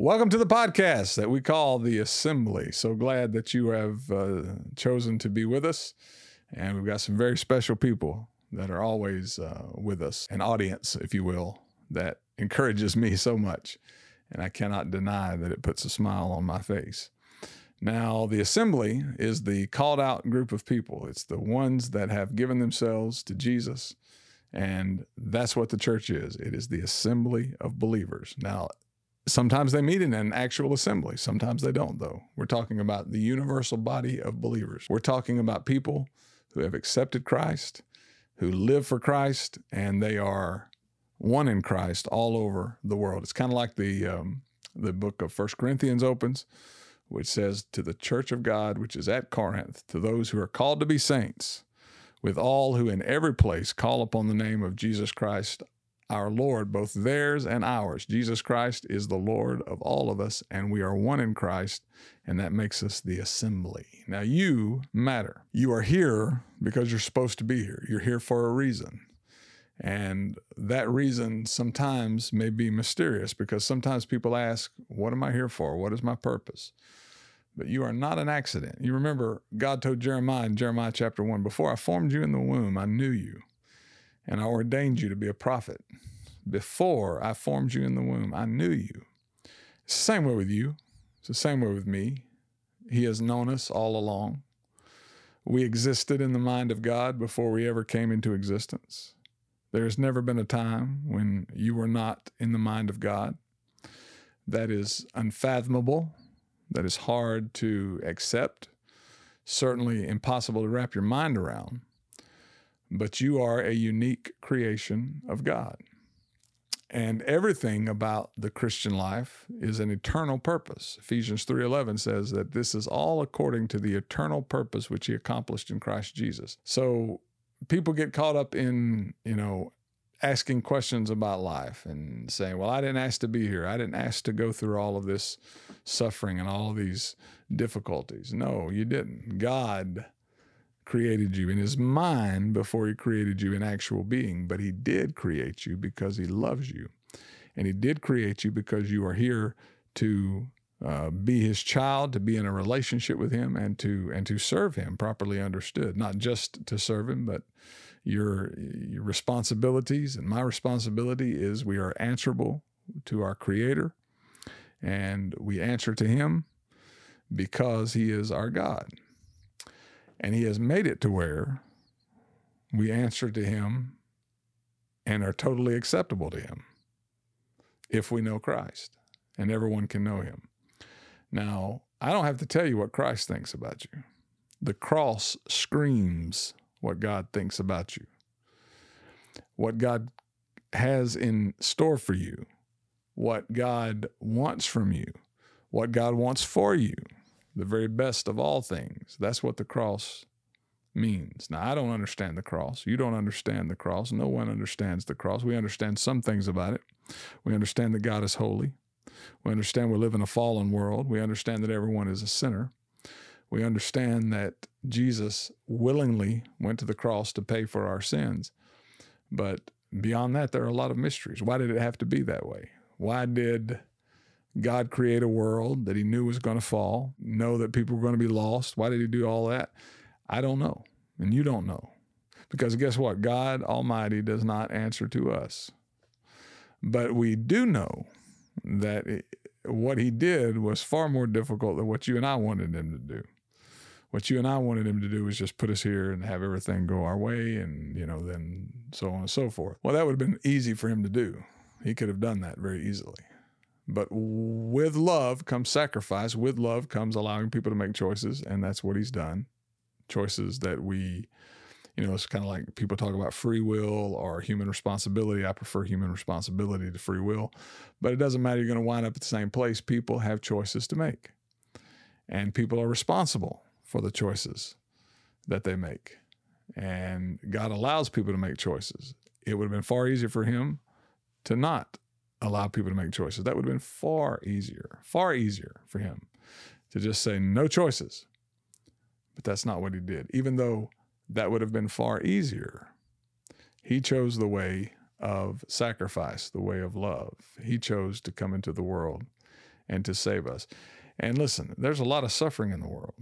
Welcome to the podcast that we call The Assembly. So glad that you have uh, chosen to be with us. And we've got some very special people that are always uh, with us, an audience, if you will, that encourages me so much. And I cannot deny that it puts a smile on my face. Now, the assembly is the called out group of people. It's the ones that have given themselves to Jesus. And that's what the church is it is the assembly of believers. Now, Sometimes they meet in an actual assembly. Sometimes they don't, though. We're talking about the universal body of believers. We're talking about people who have accepted Christ, who live for Christ, and they are one in Christ all over the world. It's kind of like the um, the book of First Corinthians opens, which says, "To the church of God which is at Corinth, to those who are called to be saints, with all who in every place call upon the name of Jesus Christ, our Lord, both theirs and ours. Jesus Christ is the Lord of all of us, and we are one in Christ, and that makes us the assembly. Now, you matter. You are here because you're supposed to be here. You're here for a reason. And that reason sometimes may be mysterious because sometimes people ask, What am I here for? What is my purpose? But you are not an accident. You remember God told Jeremiah in Jeremiah chapter 1 Before I formed you in the womb, I knew you and I ordained you to be a prophet. Before I formed you in the womb, I knew you. It's the same way with you. It's the same way with me. He has known us all along. We existed in the mind of God before we ever came into existence. There has never been a time when you were not in the mind of God. That is unfathomable. That is hard to accept. Certainly impossible to wrap your mind around but you are a unique creation of God. And everything about the Christian life is an eternal purpose. Ephesians 3:11 says that this is all according to the eternal purpose which he accomplished in Christ Jesus. So people get caught up in, you know, asking questions about life and saying, "Well, I didn't ask to be here. I didn't ask to go through all of this suffering and all of these difficulties." No, you didn't. God created you in his mind before he created you in actual being, but he did create you because he loves you. And he did create you because you are here to uh, be his child, to be in a relationship with him, and to and to serve him properly understood. Not just to serve him, but your your responsibilities and my responsibility is we are answerable to our Creator, and we answer to Him because He is our God. And He has made it to where we answer to Him and are totally acceptable to Him if we know Christ, and everyone can know Him. Now, I don't have to tell you what Christ thinks about you. The cross screams what God thinks about you, what God has in store for you, what God wants from you, what God wants for you the very best of all things. That's what the cross means. Now, I don't understand the cross. You don't understand the cross. No one understands the cross. We understand some things about it. We understand that God is holy. We understand we live in a fallen world. We understand that everyone is a sinner. We understand that Jesus willingly went to the cross to pay for our sins. But beyond that, there are a lot of mysteries. Why did it have to be that way? Why did God create a world that he knew was going to fall, know that people were going to be lost. Why did he do all that? I don't know. And you don't know. Because guess what? God Almighty does not answer to us. But we do know that it, what he did was far more difficult than what you and I wanted him to do. What you and I wanted him to do was just put us here and have everything go our way and, you know, then so on and so forth. Well, that would have been easy for him to do. He could have done that very easily. But with love comes sacrifice. With love comes allowing people to make choices, and that's what he's done. Choices that we, you know, it's kind of like people talk about free will or human responsibility. I prefer human responsibility to free will, but it doesn't matter. You're going to wind up at the same place. People have choices to make, and people are responsible for the choices that they make. And God allows people to make choices. It would have been far easier for him to not allow people to make choices. That would have been far easier, far easier for him to just say no choices. But that's not what he did. Even though that would have been far easier, he chose the way of sacrifice, the way of love. He chose to come into the world and to save us. And listen, there's a lot of suffering in the world.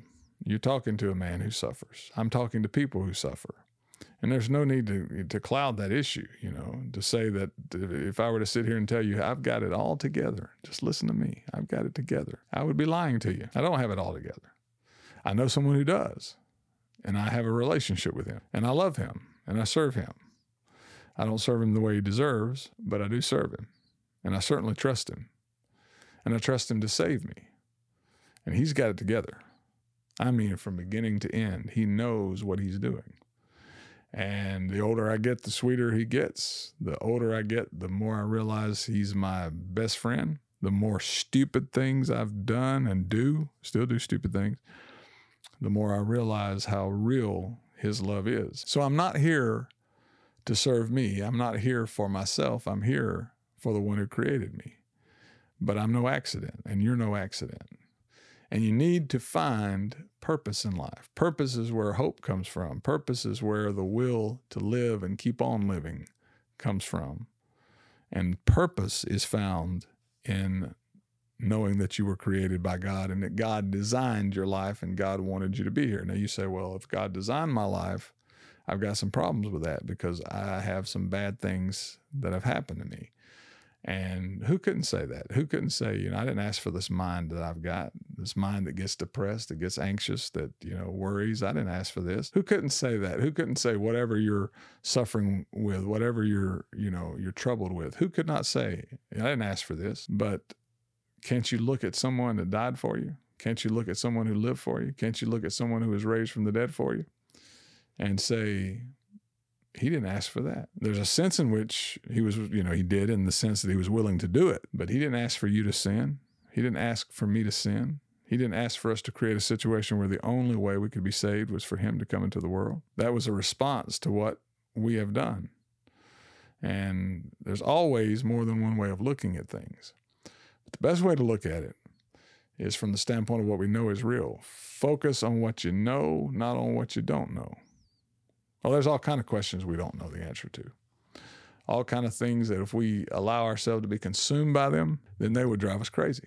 You're talking to a man who suffers. I'm talking to people who suffer. And there's no need to, to cloud that issue, you know, to say that if I were to sit here and tell you I've got it all together, just listen to me, I've got it together, I would be lying to you. I don't have it all together. I know someone who does, and I have a relationship with him, and I love him, and I serve him. I don't serve him the way he deserves, but I do serve him, and I certainly trust him, and I trust him to save me. And he's got it together. I mean, from beginning to end, he knows what he's doing. And the older I get, the sweeter he gets. The older I get, the more I realize he's my best friend. The more stupid things I've done and do, still do stupid things, the more I realize how real his love is. So I'm not here to serve me. I'm not here for myself. I'm here for the one who created me. But I'm no accident, and you're no accident. And you need to find purpose in life. Purpose is where hope comes from. Purpose is where the will to live and keep on living comes from. And purpose is found in knowing that you were created by God and that God designed your life and God wanted you to be here. Now you say, well, if God designed my life, I've got some problems with that because I have some bad things that have happened to me. And who couldn't say that? Who couldn't say, you know, I didn't ask for this mind that I've got, this mind that gets depressed, that gets anxious, that, you know, worries. I didn't ask for this. Who couldn't say that? Who couldn't say whatever you're suffering with, whatever you're, you know, you're troubled with? Who could not say, I didn't ask for this? But can't you look at someone that died for you? Can't you look at someone who lived for you? Can't you look at someone who was raised from the dead for you and say, he didn't ask for that. There's a sense in which he was, you know, he did in the sense that he was willing to do it, but he didn't ask for you to sin. He didn't ask for me to sin. He didn't ask for us to create a situation where the only way we could be saved was for him to come into the world. That was a response to what we have done. And there's always more than one way of looking at things. But the best way to look at it is from the standpoint of what we know is real. Focus on what you know, not on what you don't know. Well, there's all kind of questions we don't know the answer to. All kind of things that if we allow ourselves to be consumed by them, then they would drive us crazy.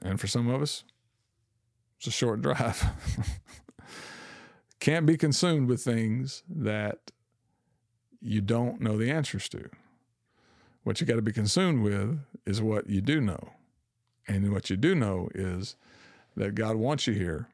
And for some of us, it's a short drive. Can't be consumed with things that you don't know the answers to. What you got to be consumed with is what you do know. And what you do know is that God wants you here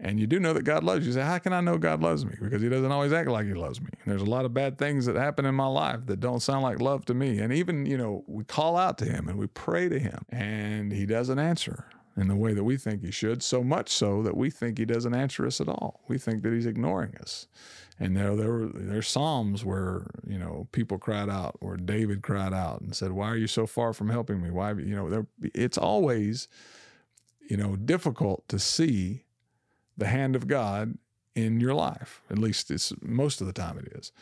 and you do know that God loves you. You say, How can I know God loves me? Because He doesn't always act like He loves me. And there's a lot of bad things that happen in my life that don't sound like love to me. And even, you know, we call out to Him and we pray to Him, and He doesn't answer in the way that we think He should, so much so that we think He doesn't answer us at all. We think that He's ignoring us. And there, there were there's psalms where you know people cried out, where David cried out and said, "Why are you so far from helping me? Why you know?" There, it's always you know difficult to see the hand of God in your life. At least it's most of the time it is.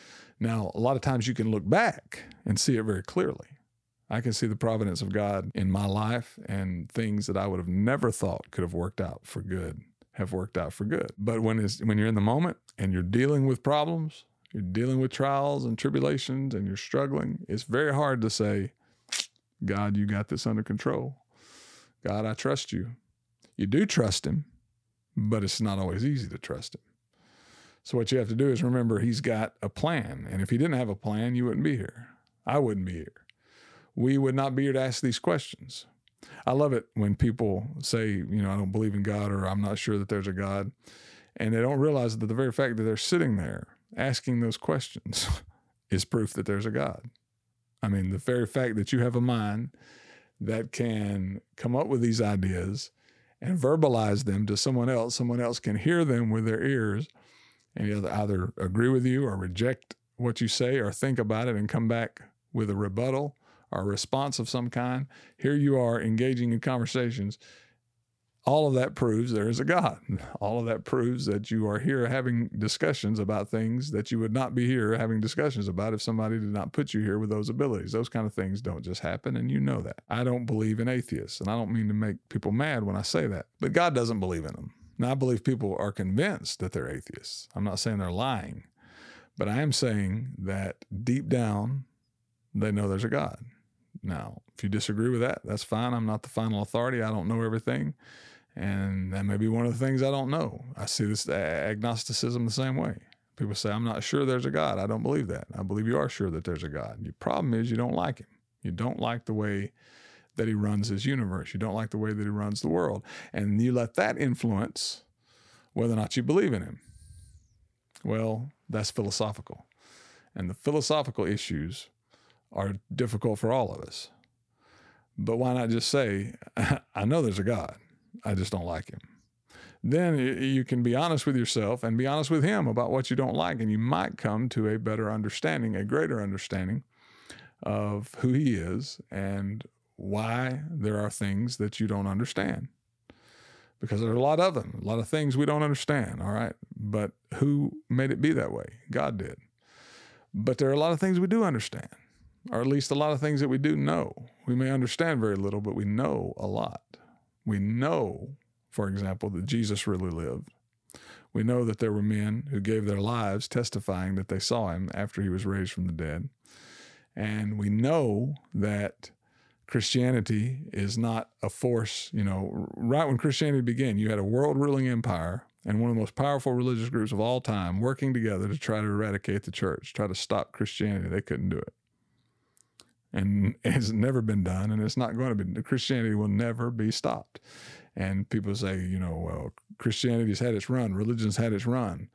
Now, a lot of times you can look back and see it very clearly. I can see the providence of God in my life and things that I would have never thought could have worked out for good have worked out for good. But when when you're in the moment and you're dealing with problems, you're dealing with trials and tribulations and you're struggling, it's very hard to say, God, you got this under control. God, I trust you. You do trust him, but it's not always easy to trust him. So what you have to do is remember he's got a plan. And if he didn't have a plan, you wouldn't be here. I wouldn't be here. We would not be here to ask these questions. I love it when people say, you know, I don't believe in God or I'm not sure that there's a God. And they don't realize that the very fact that they're sitting there asking those questions is proof that there's a God. I mean, the very fact that you have a mind that can come up with these ideas and verbalize them to someone else, someone else can hear them with their ears. And either agree with you or reject what you say or think about it and come back with a rebuttal or a response of some kind. Here you are engaging in conversations all of that proves there is a God. All of that proves that you are here having discussions about things that you would not be here having discussions about if somebody did not put you here with those abilities. Those kind of things don't just happen, and you know that. I don't believe in atheists, and I don't mean to make people mad when I say that, but God doesn't believe in them. Now, I believe people are convinced that they're atheists. I'm not saying they're lying, but I am saying that deep down, they know there's a God. Now, if you disagree with that, that's fine. I'm not the final authority. I don't know everything. And that may be one of the things I don't know. I see this agnosticism the same way. People say, I'm not sure there's a God. I don't believe that. I believe you are sure that there's a God. Your problem is you don't like him. You don't like the way that he runs his universe. You don't like the way that he runs the world. And you let that influence whether or not you believe in him. Well, that's philosophical. And the philosophical issues are difficult for all of us. But why not just say, I know there's a God, I just don't like him? Then you can be honest with yourself and be honest with him about what you don't like, and you might come to a better understanding, a greater understanding of who he is and why there are things that you don't understand. Because there are a lot of them, a lot of things we don't understand, all right? But who made it be that way? God did. But there are a lot of things we do understand or at least a lot of things that we do know. We may understand very little, but we know a lot. We know, for example, that Jesus really lived. We know that there were men who gave their lives testifying that they saw him after he was raised from the dead. And we know that Christianity is not a force, you know, right when Christianity began, you had a world ruling empire and one of the most powerful religious groups of all time working together to try to eradicate the church, try to stop Christianity. They couldn't do it and it's never been done, and it's not going to be. Christianity will never be stopped. And people say, you know, well, Christianity's had its run, religion's had its run,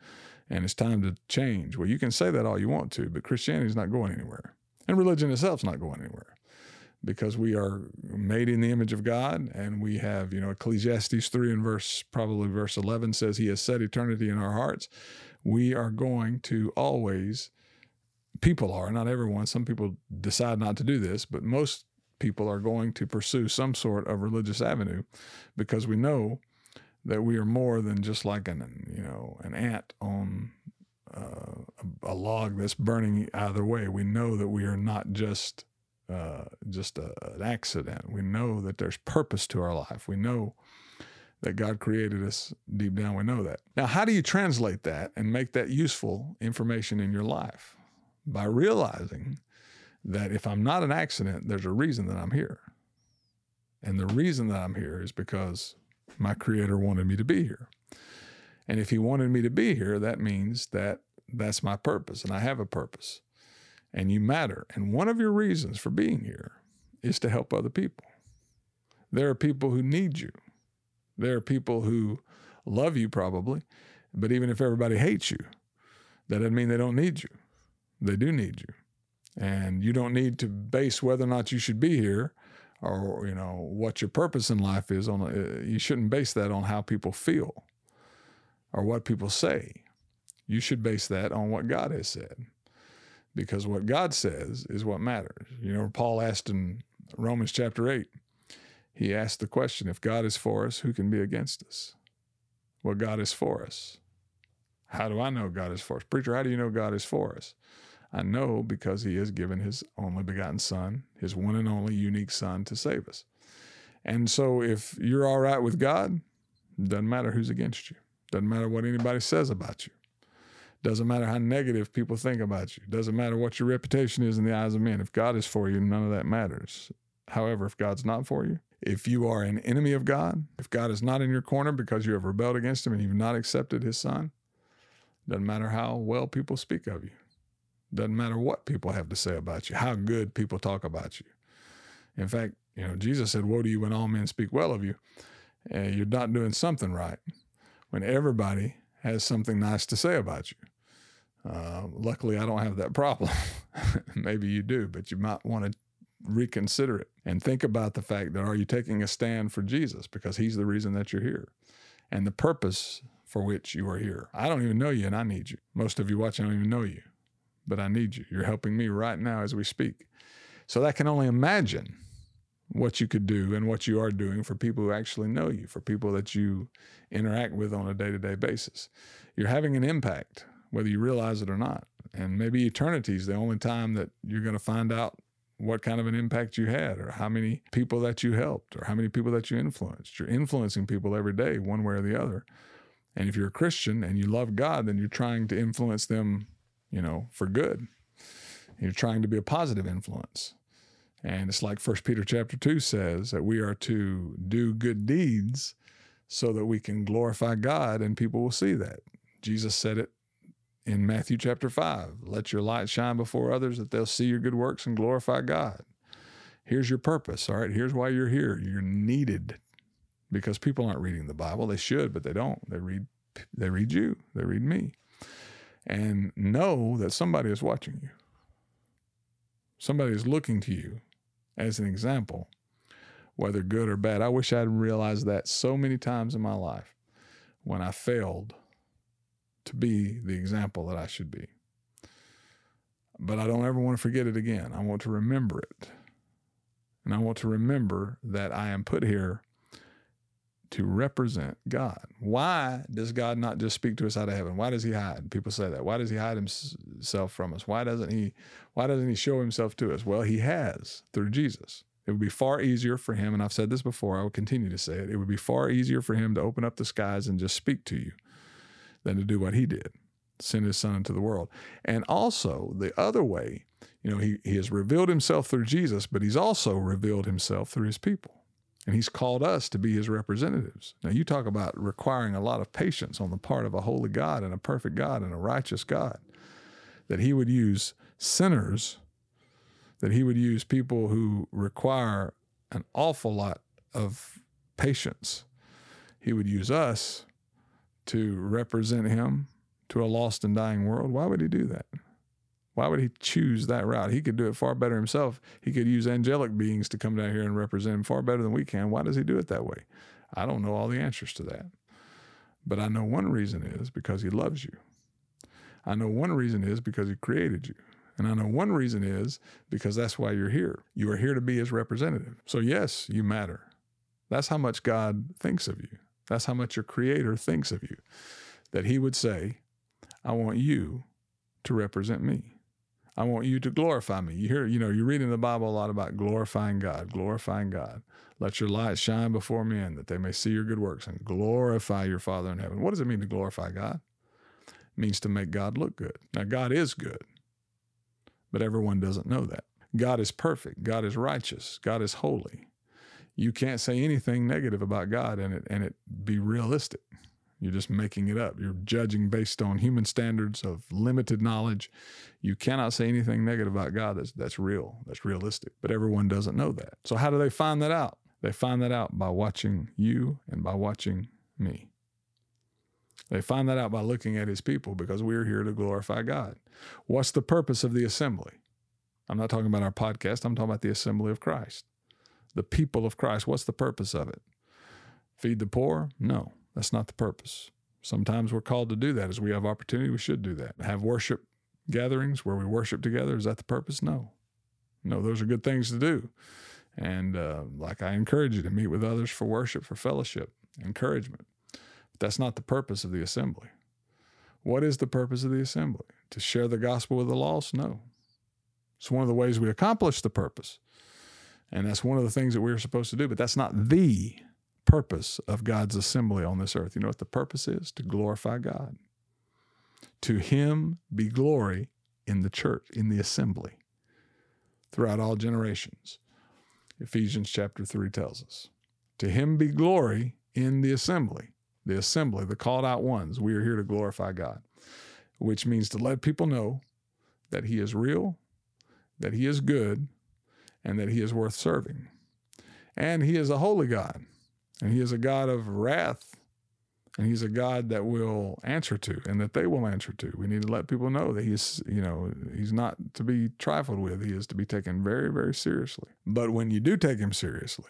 and it's time to change. Well, you can say that all you want to, but Christianity's not going anywhere, and religion itself's not going anywhere, because we are made in the image of God, and we have, you know, Ecclesiastes three and verse probably verse eleven says, He has set eternity in our hearts. We are going to always people are, not everyone. Some people decide not to do this, but most people are going to pursue some sort of religious avenue because we know that we are more than just like an you know an ant on uh, a, log that's burning either way. We know that we are not just uh, just a, an accident. We know that there's purpose to our life. We know that God created us deep down. We know that. Now, how do you translate that and make that useful information in your life? By realizing that if I'm not an accident, there's a reason that I'm here. And the reason that I'm here is because my creator wanted me to be here. And if he wanted me to be here, that means that that's my purpose and I have a purpose. And you matter. And one of your reasons for being here is to help other people. There are people who need you. There are people who love you probably, but even if everybody hates you, that doesn't mean they don't need you. They do need you. And you don't need to base whether or not you should be here or you know what your purpose in life is on uh, you shouldn't base that on how people feel or what people say. You should base that on what God has said. Because what God says is what matters. You know, Paul asked in Romans chapter 8, he asked the question if God is for us, who can be against us? Well, God is for us. How do I know God is for us? Preacher, how do you know God is for us? I know because he has given his only begotten son, his one and only unique son to save us. And so if you're all right with God, doesn't matter who's against you. Doesn't matter what anybody says about you. Doesn't matter how negative people think about you. Doesn't matter what your reputation is in the eyes of men. If God is for you, none of that matters. However, if God's not for you, if you are an enemy of God, if God is not in your corner because you have rebelled against him and you've not accepted his son, doesn't matter how well people speak of you. Doesn't matter what people have to say about you, how good people talk about you. In fact, you know, Jesus said, Woe to you when all men speak well of you. and you're not doing something right when everybody has something nice to say about you. Uh, luckily, I don't have that problem. Maybe you do, but you might want to reconsider it and think about the fact that are you taking a stand for Jesus because he's the reason that you're here and the purpose for which you are here. I don't even know you and I need you. Most of you watching don't even know you, but I need you. You're helping me right now as we speak. So that can only imagine what you could do and what you are doing for people who actually know you, for people that you interact with on a day to day basis. You're having an impact, whether you realize it or not. And maybe eternity is the only time that you're going to find out what kind of an impact you had, or how many people that you helped, or how many people that you influenced. You're influencing people every day, one way or the other. And if you're a Christian and you love God, then you're trying to influence them, you know, for good. You're trying to be a positive influence. And it's like First Peter chapter 2 says that we are to do good deeds so that we can glorify God and people will see that. Jesus said it in Matthew chapter 5 let your light shine before others that they'll see your good works and glorify God. Here's your purpose, all right? Here's why you're here. You're needed because people aren't reading the Bible. They should, but they don't. They read they read you, they read me. And know that somebody is watching you. Somebody is looking to you as an example, whether good or bad. I wish I'd realized that so many times in my life when I failed to be the example that I should be. But I don't ever want to forget it again. I want to remember it. And I want to remember that I am put here to represent God. Why does God not just speak to us out of heaven? Why does he hide? People say that. Why does he hide himself from us? Why doesn't he why doesn't he show himself to us? Well, he has through Jesus. It would be far easier for him, and I've said this before, I will continue to say it. It would be far easier for him to open up the skies and just speak to you than to do what he did, send his son into the world. And also the other way, you know, he, he has revealed himself through Jesus, but he's also revealed himself through his people and he's called us to be his representatives. Now, you talk about requiring a lot of patience on the part of a holy God and a perfect God and a righteous God, that he would use sinners, that he would use people who require an awful lot of patience. He would use us to represent him to a lost and dying world. Why would he do that? Why would he choose that route? He could do it far better himself. He could use angelic beings to come down here and represent him far better than we can. Why does he do it that way? I don't know all the answers to that. But I know one reason is because he loves you. I know one reason is because he created you. And I know one reason is because that's why you're here. You are here to be his representative. So, yes, you matter. That's how much God thinks of you. That's how much your creator thinks of you. That he would say, I want you to represent me. I want you to glorify me. You hear, you know, you're reading the Bible a lot about glorifying God, glorifying God. Let your light shine before men that they may see your good works and glorify your Father in heaven. What does it mean to glorify God? It means to make God look good. Now, God is good, but everyone doesn't know that. God is perfect. God is righteous. God is holy. You can't say anything negative about God and it and it be realistic. You're just making it up. You're judging based on human standards of limited knowledge. You cannot say anything negative about God that's, that's real, that's realistic. But everyone doesn't know that. So, how do they find that out? They find that out by watching you and by watching me. They find that out by looking at his people because we're here to glorify God. What's the purpose of the assembly? I'm not talking about our podcast, I'm talking about the assembly of Christ. The people of Christ. What's the purpose of it? Feed the poor? No. That's not the purpose. Sometimes we're called to do that. As we have opportunity, we should do that. Have worship gatherings where we worship together. Is that the purpose? No. No, those are good things to do. And uh, like I encourage you to meet with others for worship, for fellowship, encouragement. But that's not the purpose of the assembly. What is the purpose of the assembly? To share the gospel with the lost? No. It's one of the ways we accomplish the purpose. And that's one of the things that we're supposed to do, but that's not the purpose of God's assembly on this earth. You know what the purpose is? To glorify God. To Him be glory in the church, in the assembly, throughout all generations. Ephesians chapter 3 tells us. To Him be glory in the assembly, the assembly, the called out ones. We are here to glorify God, which means to let people know that He is real, that He is good, and that He is worth serving. And He is a holy God. And he is a God of wrath. And he's a God that will answer to and that they will answer to. We need to let people know that he's, you know, he's not to be trifled with. He is to be taken very, very seriously. But when you do take him seriously,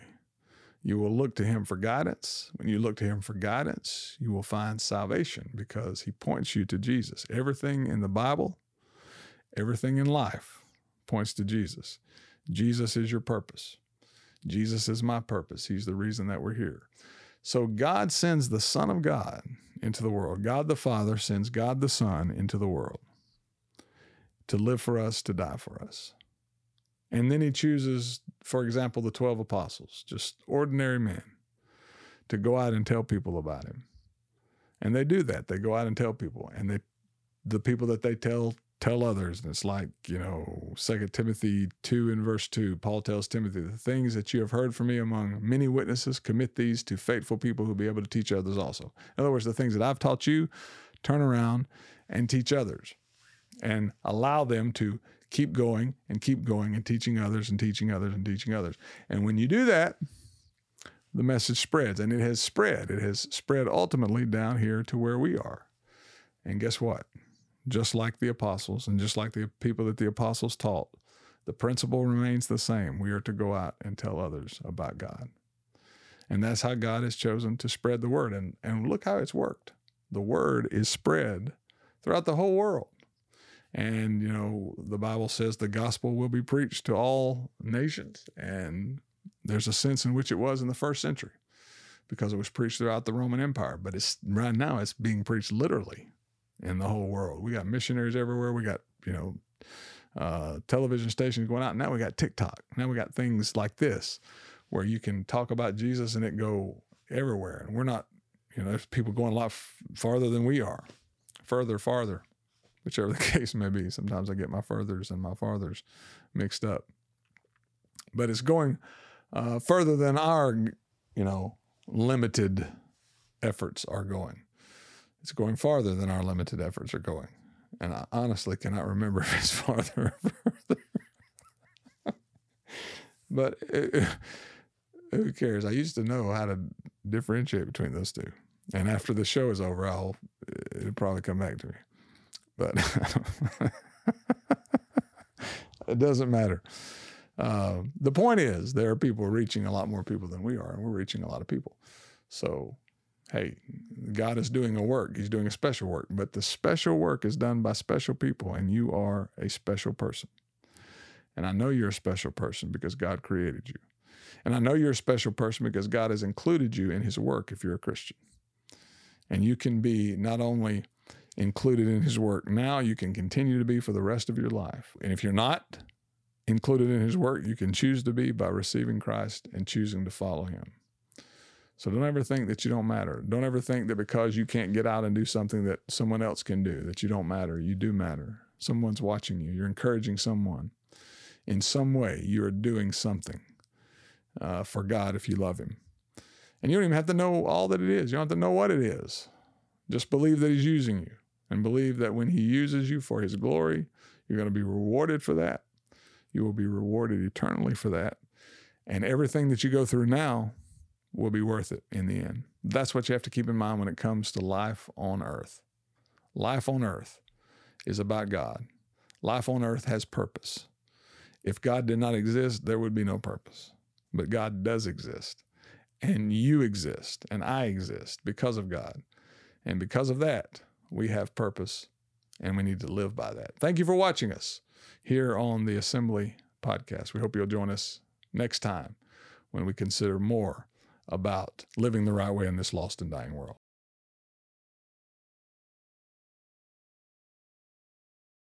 you will look to him for guidance. When you look to him for guidance, you will find salvation because he points you to Jesus. Everything in the Bible, everything in life points to Jesus. Jesus is your purpose. Jesus is my purpose. He's the reason that we're here. So God sends the Son of God into the world. God the Father sends God the Son into the world to live for us, to die for us. And then he chooses, for example, the 12 apostles, just ordinary men, to go out and tell people about him. And they do that. They go out and tell people. And they the people that they tell tell others. And it's like, you know, Second Timothy 2 and verse 2, Paul tells Timothy, the things that you have heard from me among many witnesses, commit these to faithful people who will be able to teach others also. In other words, the things that I've taught you, turn around and teach others and allow them to keep going and keep going and teaching others and teaching others and teaching others. And when you do that, the message spreads and it has spread. It has spread ultimately down here to where we are. And guess what? Just like the apostles and just like the people that the apostles taught, the principle remains the same. We are to go out and tell others about God. And that's how God has chosen to spread the word. And, and look how it's worked. The word is spread throughout the whole world. And, you know, the Bible says the gospel will be preached to all nations. And there's a sense in which it was in the first century because it was preached throughout the Roman Empire. But it's right now it's being preached literally in the whole world. We got missionaries everywhere. We got, you know, uh, television stations going out. Now we got TikTok. Now we got things like this where you can talk about Jesus and it go everywhere. And we're not, you know, there's people going a lot f- farther than we are, further, farther whichever the case may be. Sometimes I get my furthers and my farthers mixed up. But it's going uh, further than our, you know, limited efforts are going. It's going farther than our limited efforts are going. And I honestly cannot remember if it's farther or further. but it, who cares? I used to know how to differentiate between those two. And after the show is over, I'll it'll probably come back to me but it doesn't matter. Uh, the point is, there are people reaching a lot more people than we are, and we're reaching a lot of people. So, hey, God is doing a work. He's doing a special work, but the special work is done by special people, and you are a special person. And I know you're a special person because God created you. And I know you're a special person because God has included you in His work if you're a Christian. And you can be not only included in his work now, you can continue to be for the rest of your life. And if you're not included in his work, you can choose to be by receiving Christ and choosing to follow him. So don't ever think that you don't matter. Don't ever think that because you can't get out and do something that someone else can do, that you don't matter. You do matter. Someone's watching you. You're encouraging someone. In some way, you are doing something uh, for God if you love Him. And you don't even have to know all that it is. You don't have to know what it is. Just believe that He's using you and believe that when He uses you for His glory, you're going to be rewarded for that. You will be rewarded eternally for that. And everything that you go through now will be worth it in the end. That's what you have to keep in mind when it comes to life on earth. Life on earth is about God. Life on earth has purpose. If God did not exist, there would be no purpose. But God does exist. And you exist, and I exist because of God. And because of that, we have purpose and we need to live by that. Thank you for watching us here on the Assembly Podcast. We hope you'll join us next time when we consider more about living the right way in this lost and dying world.